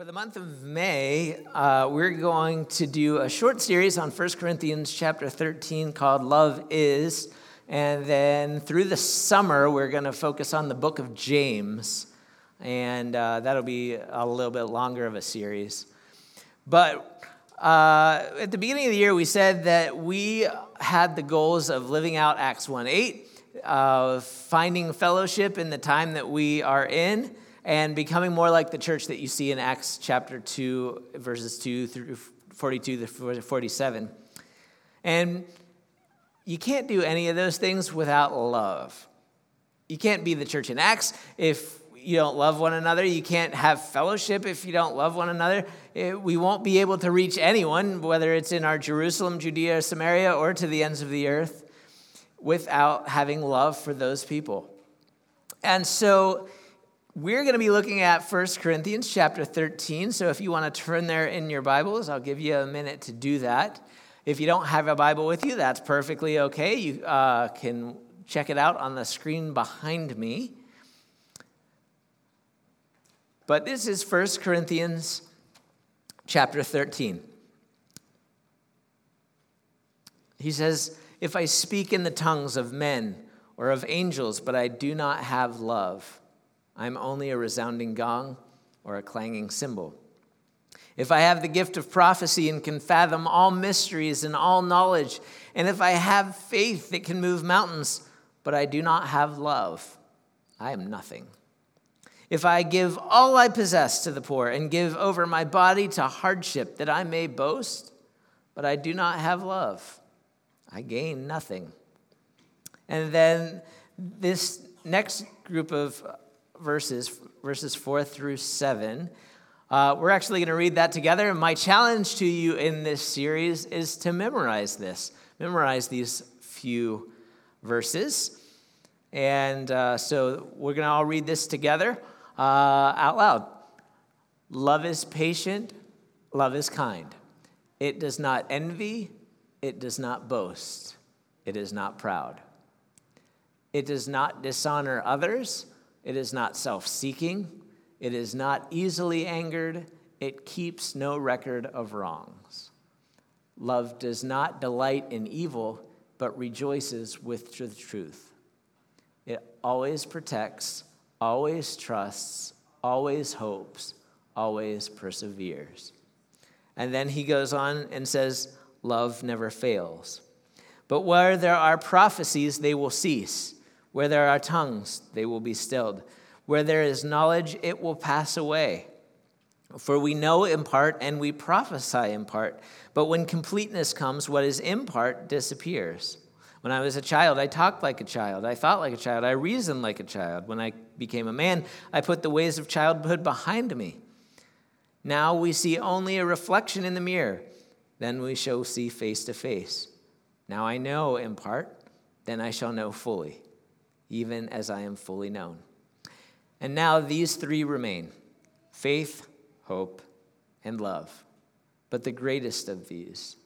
For the month of May, uh, we're going to do a short series on 1 Corinthians chapter 13 called Love Is. And then through the summer, we're going to focus on the book of James. And uh, that'll be a little bit longer of a series. But uh, at the beginning of the year, we said that we had the goals of living out Acts 1 8, of finding fellowship in the time that we are in and becoming more like the church that you see in Acts chapter 2, verses 2 through 42 to 47. And you can't do any of those things without love. You can't be the church in Acts if you don't love one another. You can't have fellowship if you don't love one another. It, we won't be able to reach anyone, whether it's in our Jerusalem, Judea, Samaria, or to the ends of the earth, without having love for those people. And so, we're going to be looking at 1 Corinthians chapter 13. So if you want to turn there in your Bibles, I'll give you a minute to do that. If you don't have a Bible with you, that's perfectly okay. You uh, can check it out on the screen behind me. But this is 1 Corinthians chapter 13. He says, If I speak in the tongues of men or of angels, but I do not have love, I'm only a resounding gong or a clanging cymbal. If I have the gift of prophecy and can fathom all mysteries and all knowledge, and if I have faith that can move mountains, but I do not have love, I am nothing. If I give all I possess to the poor and give over my body to hardship that I may boast, but I do not have love, I gain nothing. And then this next group of verses, verses four through seven. Uh, we're actually going to read that together. And my challenge to you in this series is to memorize this, memorize these few verses. And uh, so we're going to all read this together uh, out loud. Love is patient, love is kind. It does not envy, it does not boast, it is not proud. It does not dishonor others. It is not self seeking. It is not easily angered. It keeps no record of wrongs. Love does not delight in evil, but rejoices with the truth. It always protects, always trusts, always hopes, always perseveres. And then he goes on and says, Love never fails. But where there are prophecies, they will cease. Where there are tongues, they will be stilled. Where there is knowledge, it will pass away. For we know in part and we prophesy in part. But when completeness comes, what is in part disappears. When I was a child, I talked like a child. I thought like a child. I reasoned like a child. When I became a man, I put the ways of childhood behind me. Now we see only a reflection in the mirror. Then we shall see face to face. Now I know in part, then I shall know fully even as I am fully known. And now these three remain faith, hope, and love. But the greatest of these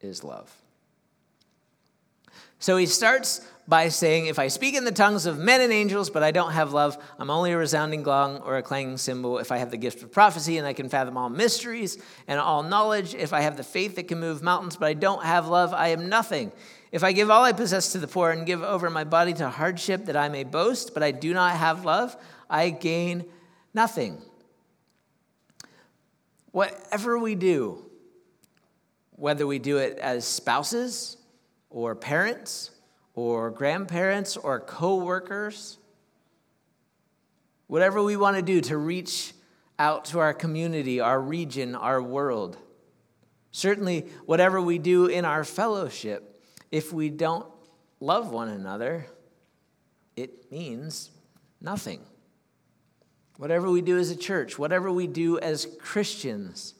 is love. So he starts by saying, If I speak in the tongues of men and angels, but I don't have love, I'm only a resounding gong or a clanging cymbal. If I have the gift of prophecy and I can fathom all mysteries and all knowledge, if I have the faith that can move mountains, but I don't have love, I am nothing. If I give all I possess to the poor and give over my body to hardship that I may boast, but I do not have love, I gain nothing. Whatever we do, whether we do it as spouses or parents or grandparents or co workers, whatever we want to do to reach out to our community, our region, our world, certainly whatever we do in our fellowship, if we don't love one another, it means nothing. Whatever we do as a church, whatever we do as Christians,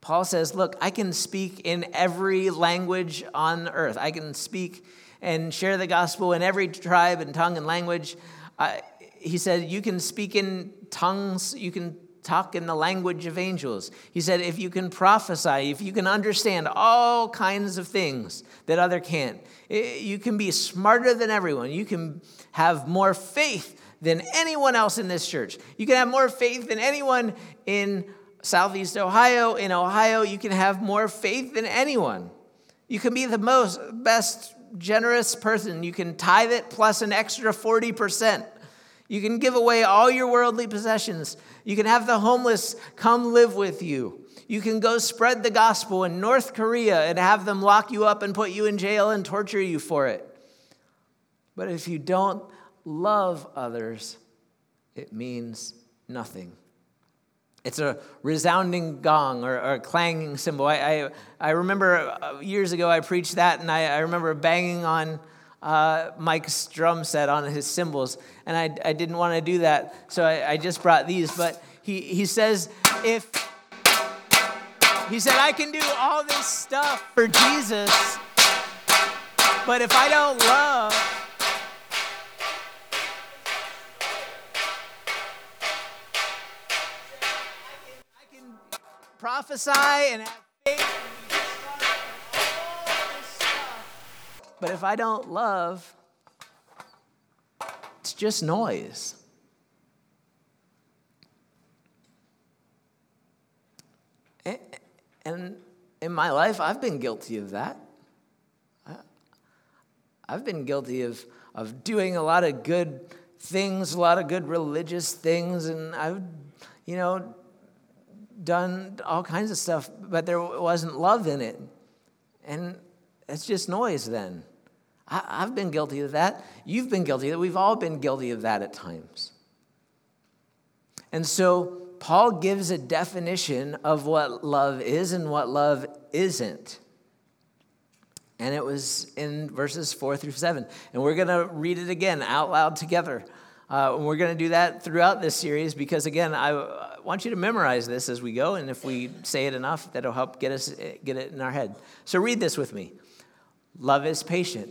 Paul says, Look, I can speak in every language on earth. I can speak and share the gospel in every tribe and tongue and language. Uh, he said, You can speak in tongues, you can talk in the language of angels. He said, if you can prophesy, if you can understand all kinds of things that other can't, you can be smarter than everyone. You can have more faith than anyone else in this church. You can have more faith than anyone in Southeast Ohio, in Ohio, you can have more faith than anyone. You can be the most best generous person. You can tithe it plus an extra 40%. You can give away all your worldly possessions. You can have the homeless come live with you. You can go spread the gospel in North Korea and have them lock you up and put you in jail and torture you for it. But if you don't love others, it means nothing. It's a resounding gong or, or a clanging cymbal. I, I, I, remember uh, years ago I preached that, and I, I remember banging on uh, Mike's drum set on his cymbals, and I, I didn't want to do that, so I, I just brought these. But he, he says, if he said, I can do all this stuff for Jesus, but if I don't love, prophesy and have faith. But if I don't love, it's just noise. And in my life, I've been guilty of that. I've been guilty of, of doing a lot of good things, a lot of good religious things, and I've, you know, done all kinds of stuff, but there wasn't love in it. And it's just noise then. I, have been guilty of that. You've been guilty of that. We've all been guilty of that at times. And so Paul gives a definition of what love is and what love isn't. And it was in verses four through seven. And we're going to read it again out loud together. Uh, and we're going to do that throughout this series because, again, I want you to memorize this as we go. And if we say it enough, that'll help get, us, get it in our head. So read this with me Love is patient,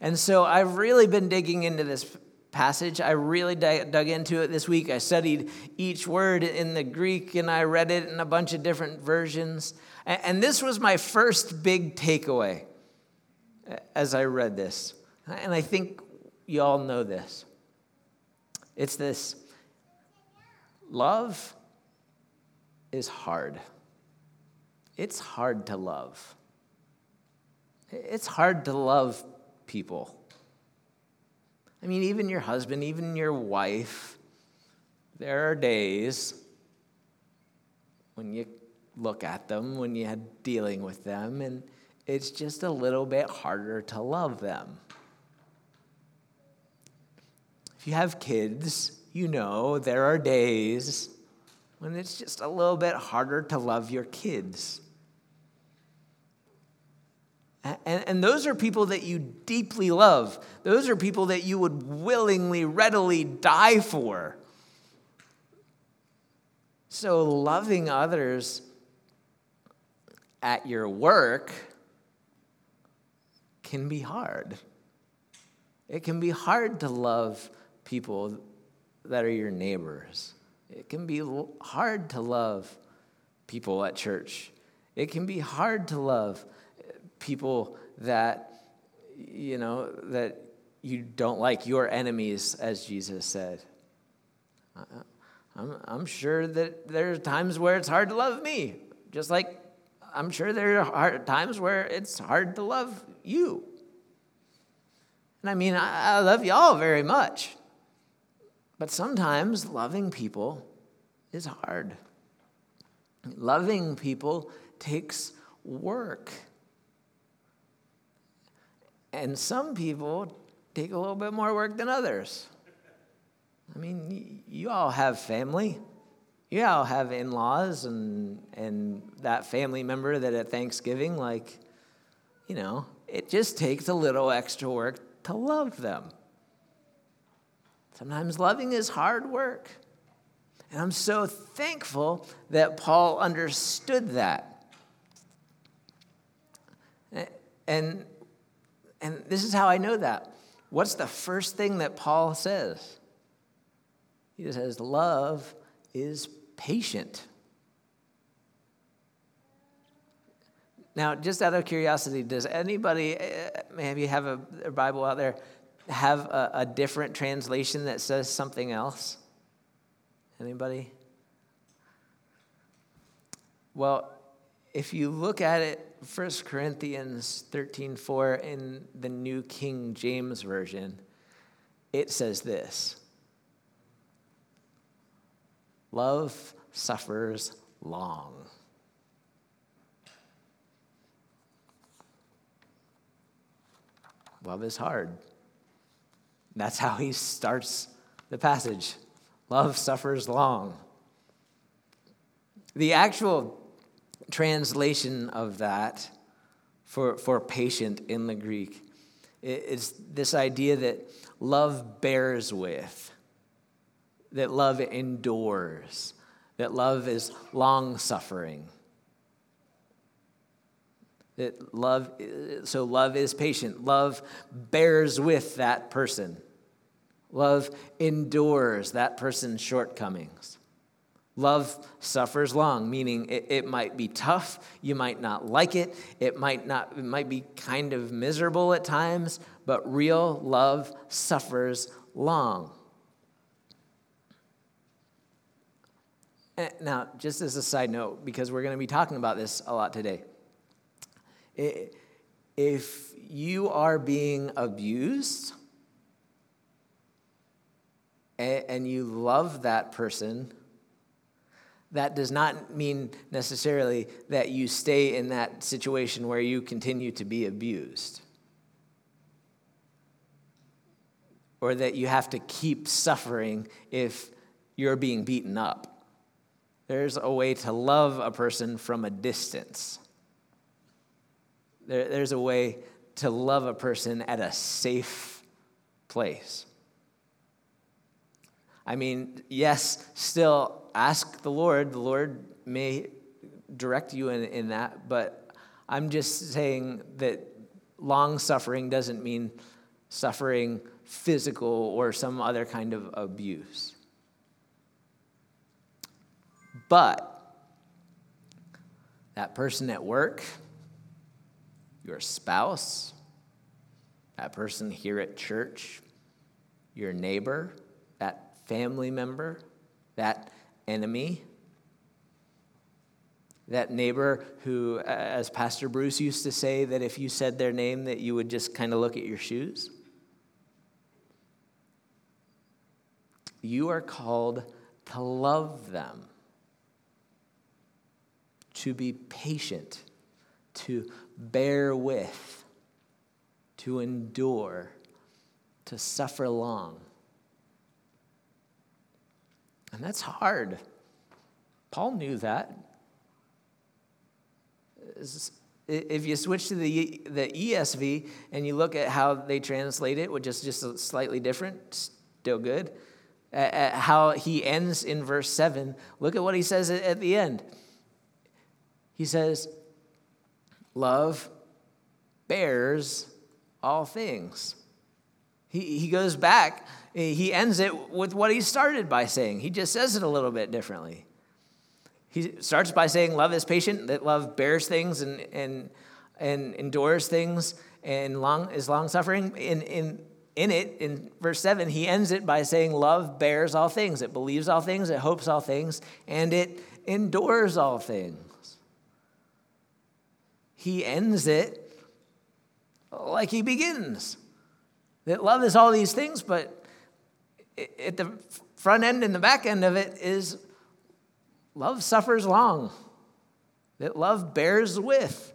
And so I've really been digging into this passage. I really dug into it this week. I studied each word in the Greek and I read it in a bunch of different versions. And this was my first big takeaway as I read this. And I think you all know this. It's this love is hard. It's hard to love. It's hard to love people. I mean, even your husband, even your wife, there are days when you look at them, when you're dealing with them, and it's just a little bit harder to love them. If you have kids, you know there are days when it's just a little bit harder to love your kids. And, and, those are people that you deeply love. Those are people that you would willingly, readily die for. So, loving others at your work can be hard. It can be hard to love people that are your neighbors. It can be hard to love people at church. It can be hard to love people that, you know, that you don't like, your enemies, as Jesus said. I'm, I'm sure that there are times where it's hard to love me, just like I'm sure there are times where it's hard to love you. And I mean, I, I love y'all very much. But sometimes loving people is hard. Loving people takes work. And some people take a little bit more work than others. I mean, you all have family. You all have in laws and, and that family member that at Thanksgiving, like, you know, it just takes a little extra work to love them. Sometimes loving is hard work. And I'm so thankful that Paul understood that. And, and this is how I know that. What's the first thing that Paul says? He says, Love is patient. Now, just out of curiosity, does anybody, uh, maybe have a, a Bible out there, have a, a different translation that says something else? Anybody? Well, if you look at it, 1 Corinthians 13 4 in the New King James Version, it says this Love suffers long. Love is hard. That's how he starts the passage. Love suffers long. The actual translation of that for, for patient in the Greek is this idea that love bears with, that love endures, that love is long suffering. That love, so love is patient. Love bears with that person. Love endures that person's shortcomings. Love suffers long, meaning it, it, might be tough. You might not like it. It might not. It might be kind of miserable at times. But real love suffers long. Eh, now, just as a side note, because we're going to be talking about this a lot today, if you are being abused and you love that person, that does not mean necessarily that you stay in that situation where you continue to be abused. Or that you have to keep suffering if you're being beaten up. There's a way to love a person from a distance. There, there's a way to love a person at a safe place. I mean, yes, still ask the Lord. The Lord may direct you in, in that, but I'm just saying that long suffering doesn't mean suffering physical or some other kind of abuse. But that person at work, your spouse, that person here at church, your neighbor, that family member, that enemy, that neighbor who, uh, as Pastor Bruce used to say, that if you said their name, that you would just kind of look at your shoes. You are called to love them, to be patient, to bear with, to endure, to suffer long. And that's hard. Paul knew that. If you switch to the, the ESV and you look at how they translate it, which is just slightly different, still good, at how he ends in verse 7, look at what he says at the end. He says, Love bears all things. He, he goes back, Eh, he ends it with what he started by saying. He just says it a little bit differently. He starts by saying, Love is patient, that love bears things and, and, and endures things and long, is long suffering. In, in, in it, in verse 7, he ends it by saying, Love bears all things. It believes all things, it hopes all things, and it endures all things he ends it like he begins. That love is all these things, but at the front end and the back end of it is love suffers long, that love bears with.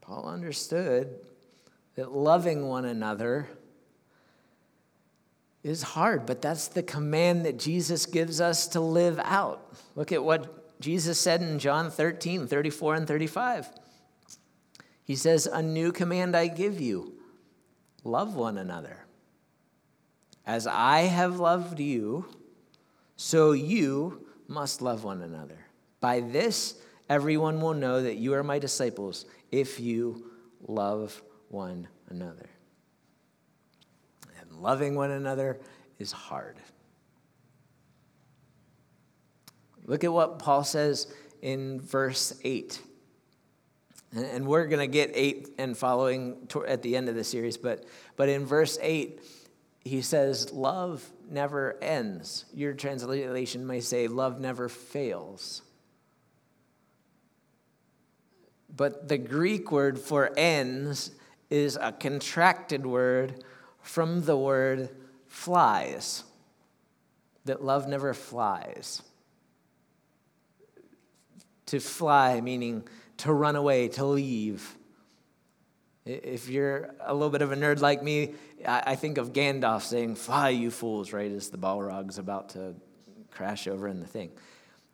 Paul understood that loving one another is hard, but that's the command that Jesus gives us to live out. Look at what Jesus said in John 13, 34 and 35. He says, A new command I give you love one another. As I have loved you, so you must love one another. By this, everyone will know that you are my disciples if you love one another. And loving one another is hard. Look at what Paul says in verse 8. And we're going to get 8 and following at the end of the series, but, but in verse 8, he says, Love never ends. Your translation may say, Love never fails. But the Greek word for ends is a contracted word from the word flies, that love never flies. To fly, meaning to run away, to leave. If you're a little bit of a nerd like me, I think of Gandalf saying, Fly, you fools, right, as the Balrog's about to crash over in the thing.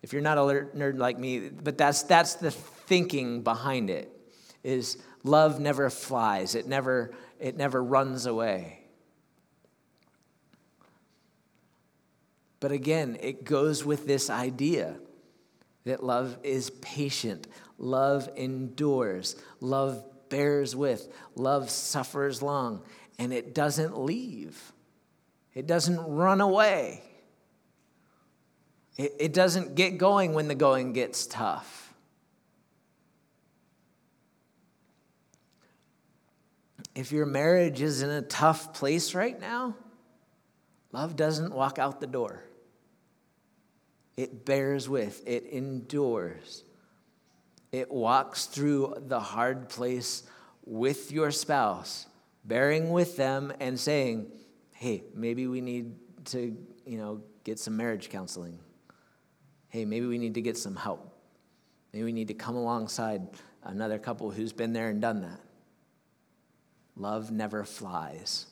If you're not a nerd like me, but that's, that's the thinking behind it, is love never flies. It never, it never runs away. But again, it goes with this idea that love is patient, love endures, love bears with, love suffers long, and it doesn't leave. It doesn't run away. It, it doesn't get going when the going gets tough. If your marriage is in a tough place right now, love doesn't walk out the door. It bears with, it endures. It walks through the hard place with your spouse, bearing with them and saying, hey, maybe we need to, you know, get some marriage counseling. Hey, maybe we need to get some help. Maybe we need to come alongside another couple who's been there and done that. Love never flies.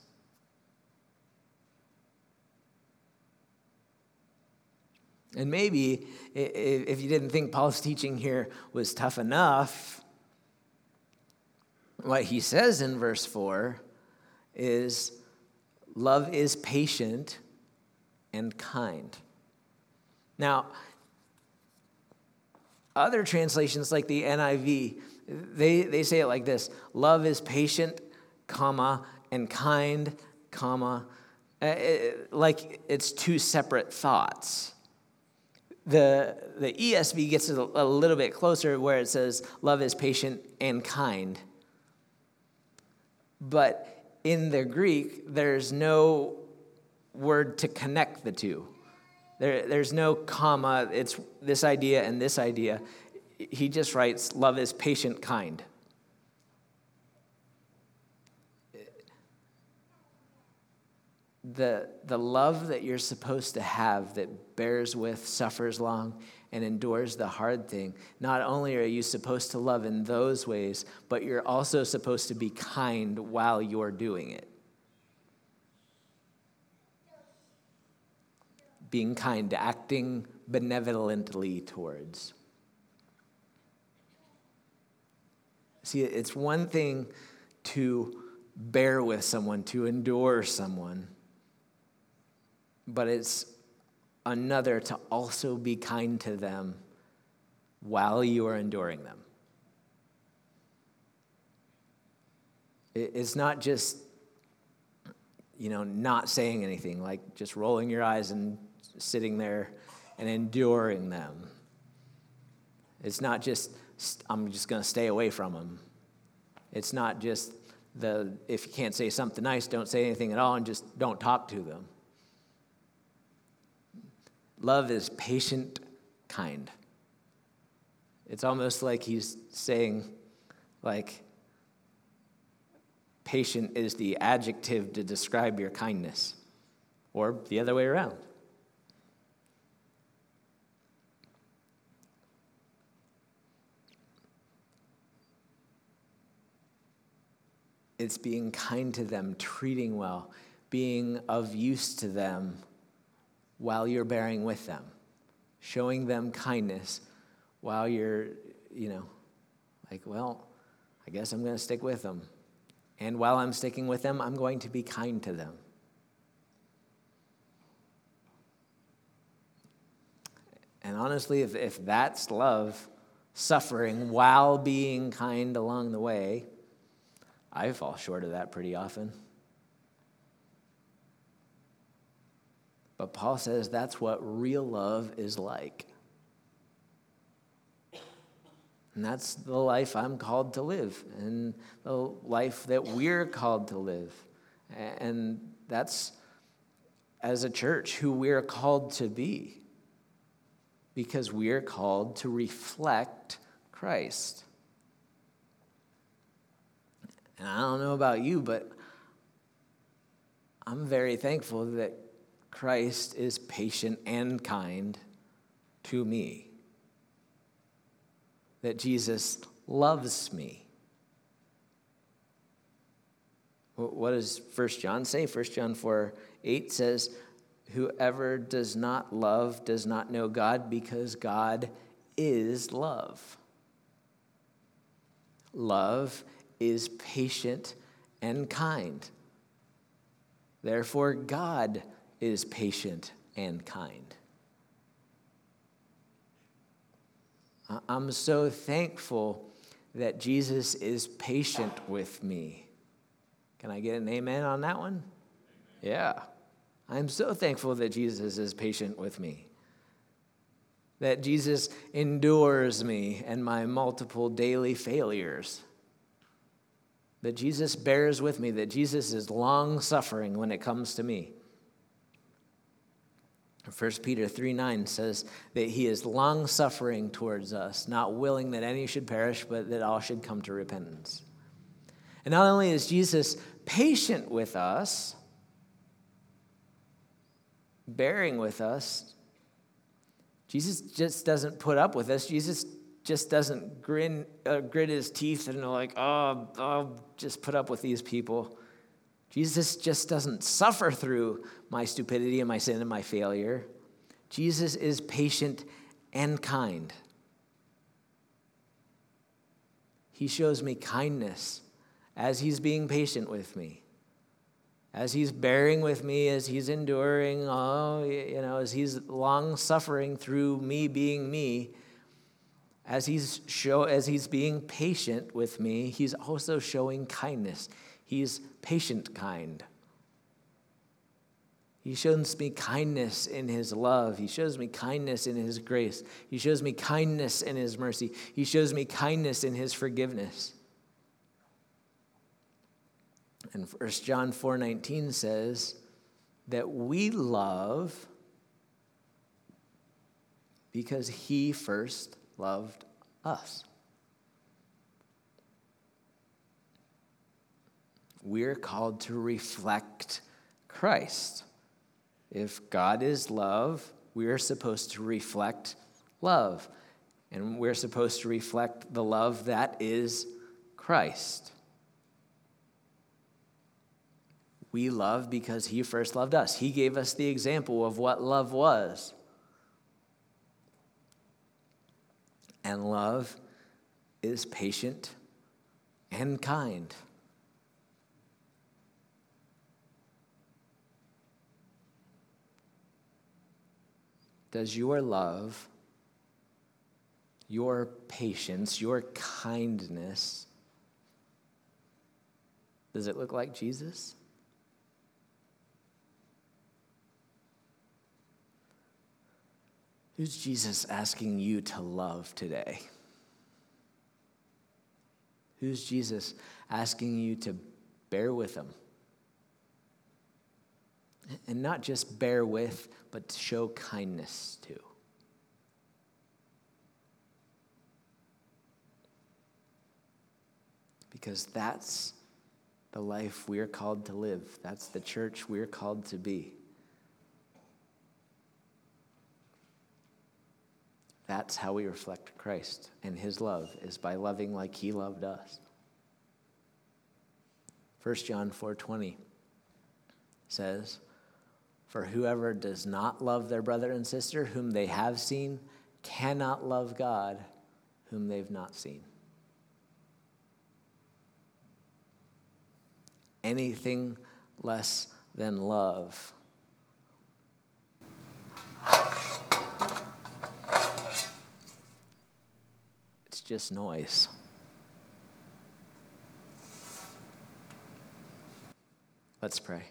And maybe if you didn't think Paul's teaching here was tough enough, what he says in verse 4 is love is patient and kind. Now, other translations like the NIV, they, they say it like this love is patient, comma, and kind, comma, uh, like it's two separate thoughts the, the ESV gets a, little bit closer where it says, Love is patient and kind. But in the Greek, there's no word to connect the two. There, there's no comma, it's this idea and this idea. He just writes, Love is patient, kind. The, the love that you're supposed to have that bears with, suffers long, and endures the hard thing, not only are you supposed to love in those ways, but you're also supposed to be kind while you're doing it. Being kind, acting benevolently towards. See, it's one thing to bear with someone, to endure someone but it's another to also be kind to them while you are enduring them. It's not just, you know, not saying anything, like just rolling your eyes and sitting there and enduring them. It's not just, I'm just going to stay away from them. It's not just the, if you can't say something nice, don't say anything at all and just don't talk to them. Love is patient, kind. It's almost like he's saying, like, patient is the adjective to describe your kindness, or the other way around. It's being kind to them, treating well, being of use to them while you're bearing with them, showing them kindness while you're, you know, like, well, I guess I'm going to stick with them. And while I'm sticking with them, I'm going to be kind to them. And honestly, if, if that's love, suffering while being kind along the way, I fall short of that pretty often. But Paul says that's what real love is like. And that's the life I'm called to live, and the life that we're called to live. And that's, as a church, who we're called to be, because we're called to reflect Christ. And I don't know about you, but I'm very thankful that Christ is patient and kind to me that Jesus loves me. What does 1 John say? 1 John 4 8 says, Whoever does not love does not know God because God is love. Love is patient and kind. Therefore, God is patient and kind. I'm so thankful that Jesus is patient with me. Can I get an amen on that one? Yeah. I'm so thankful that Jesus is patient with me. That Jesus endures me and my multiple daily failures. That Jesus bears with me, that Jesus is long suffering when it comes to me. 1 Peter 3 9 says that he is long suffering towards us, not willing that any should perish, but that all should come to repentance. And not only is Jesus patient with us, bearing with us, Jesus just doesn't put up with us. Jesus just doesn't grin, uh, grit his teeth and like, oh, I'll just put up with these people. Jesus just doesn't suffer through my stupidity and my sin and my failure. Jesus is patient and kind. He shows me kindness as he's being patient with me, as he's bearing with me, as he's enduring, oh, you know, as he's long suffering through me being me. As he's, show, as he's being patient with me, he's also showing kindness. He's patient kind. He shows me kindness in His love. He shows me kindness in His grace. He shows me kindness in His mercy. He shows me kindness in His forgiveness. And 1 John 4:19 says that we love because he first loved us. We're called to reflect Christ. If God is love, we're supposed to reflect love. And we're supposed to reflect the love that is Christ. We love because He first loved us. He gave us the example of what love was. And love is patient and kind. Does your love, your patience, your kindness, does it look like Jesus? Who's Jesus asking you to love today? Who's Jesus asking you to bear with him? And not just bear with, but to show kindness to. Because that's the life we're called to live. That's the church we're called to be. That's how we reflect Christ and his love is by loving like he loved us. 1 John 4:20 says, for whoever does not love their brother and sister whom they have seen cannot love God whom they've not seen. Anything less than love it's just noise. Let's pray.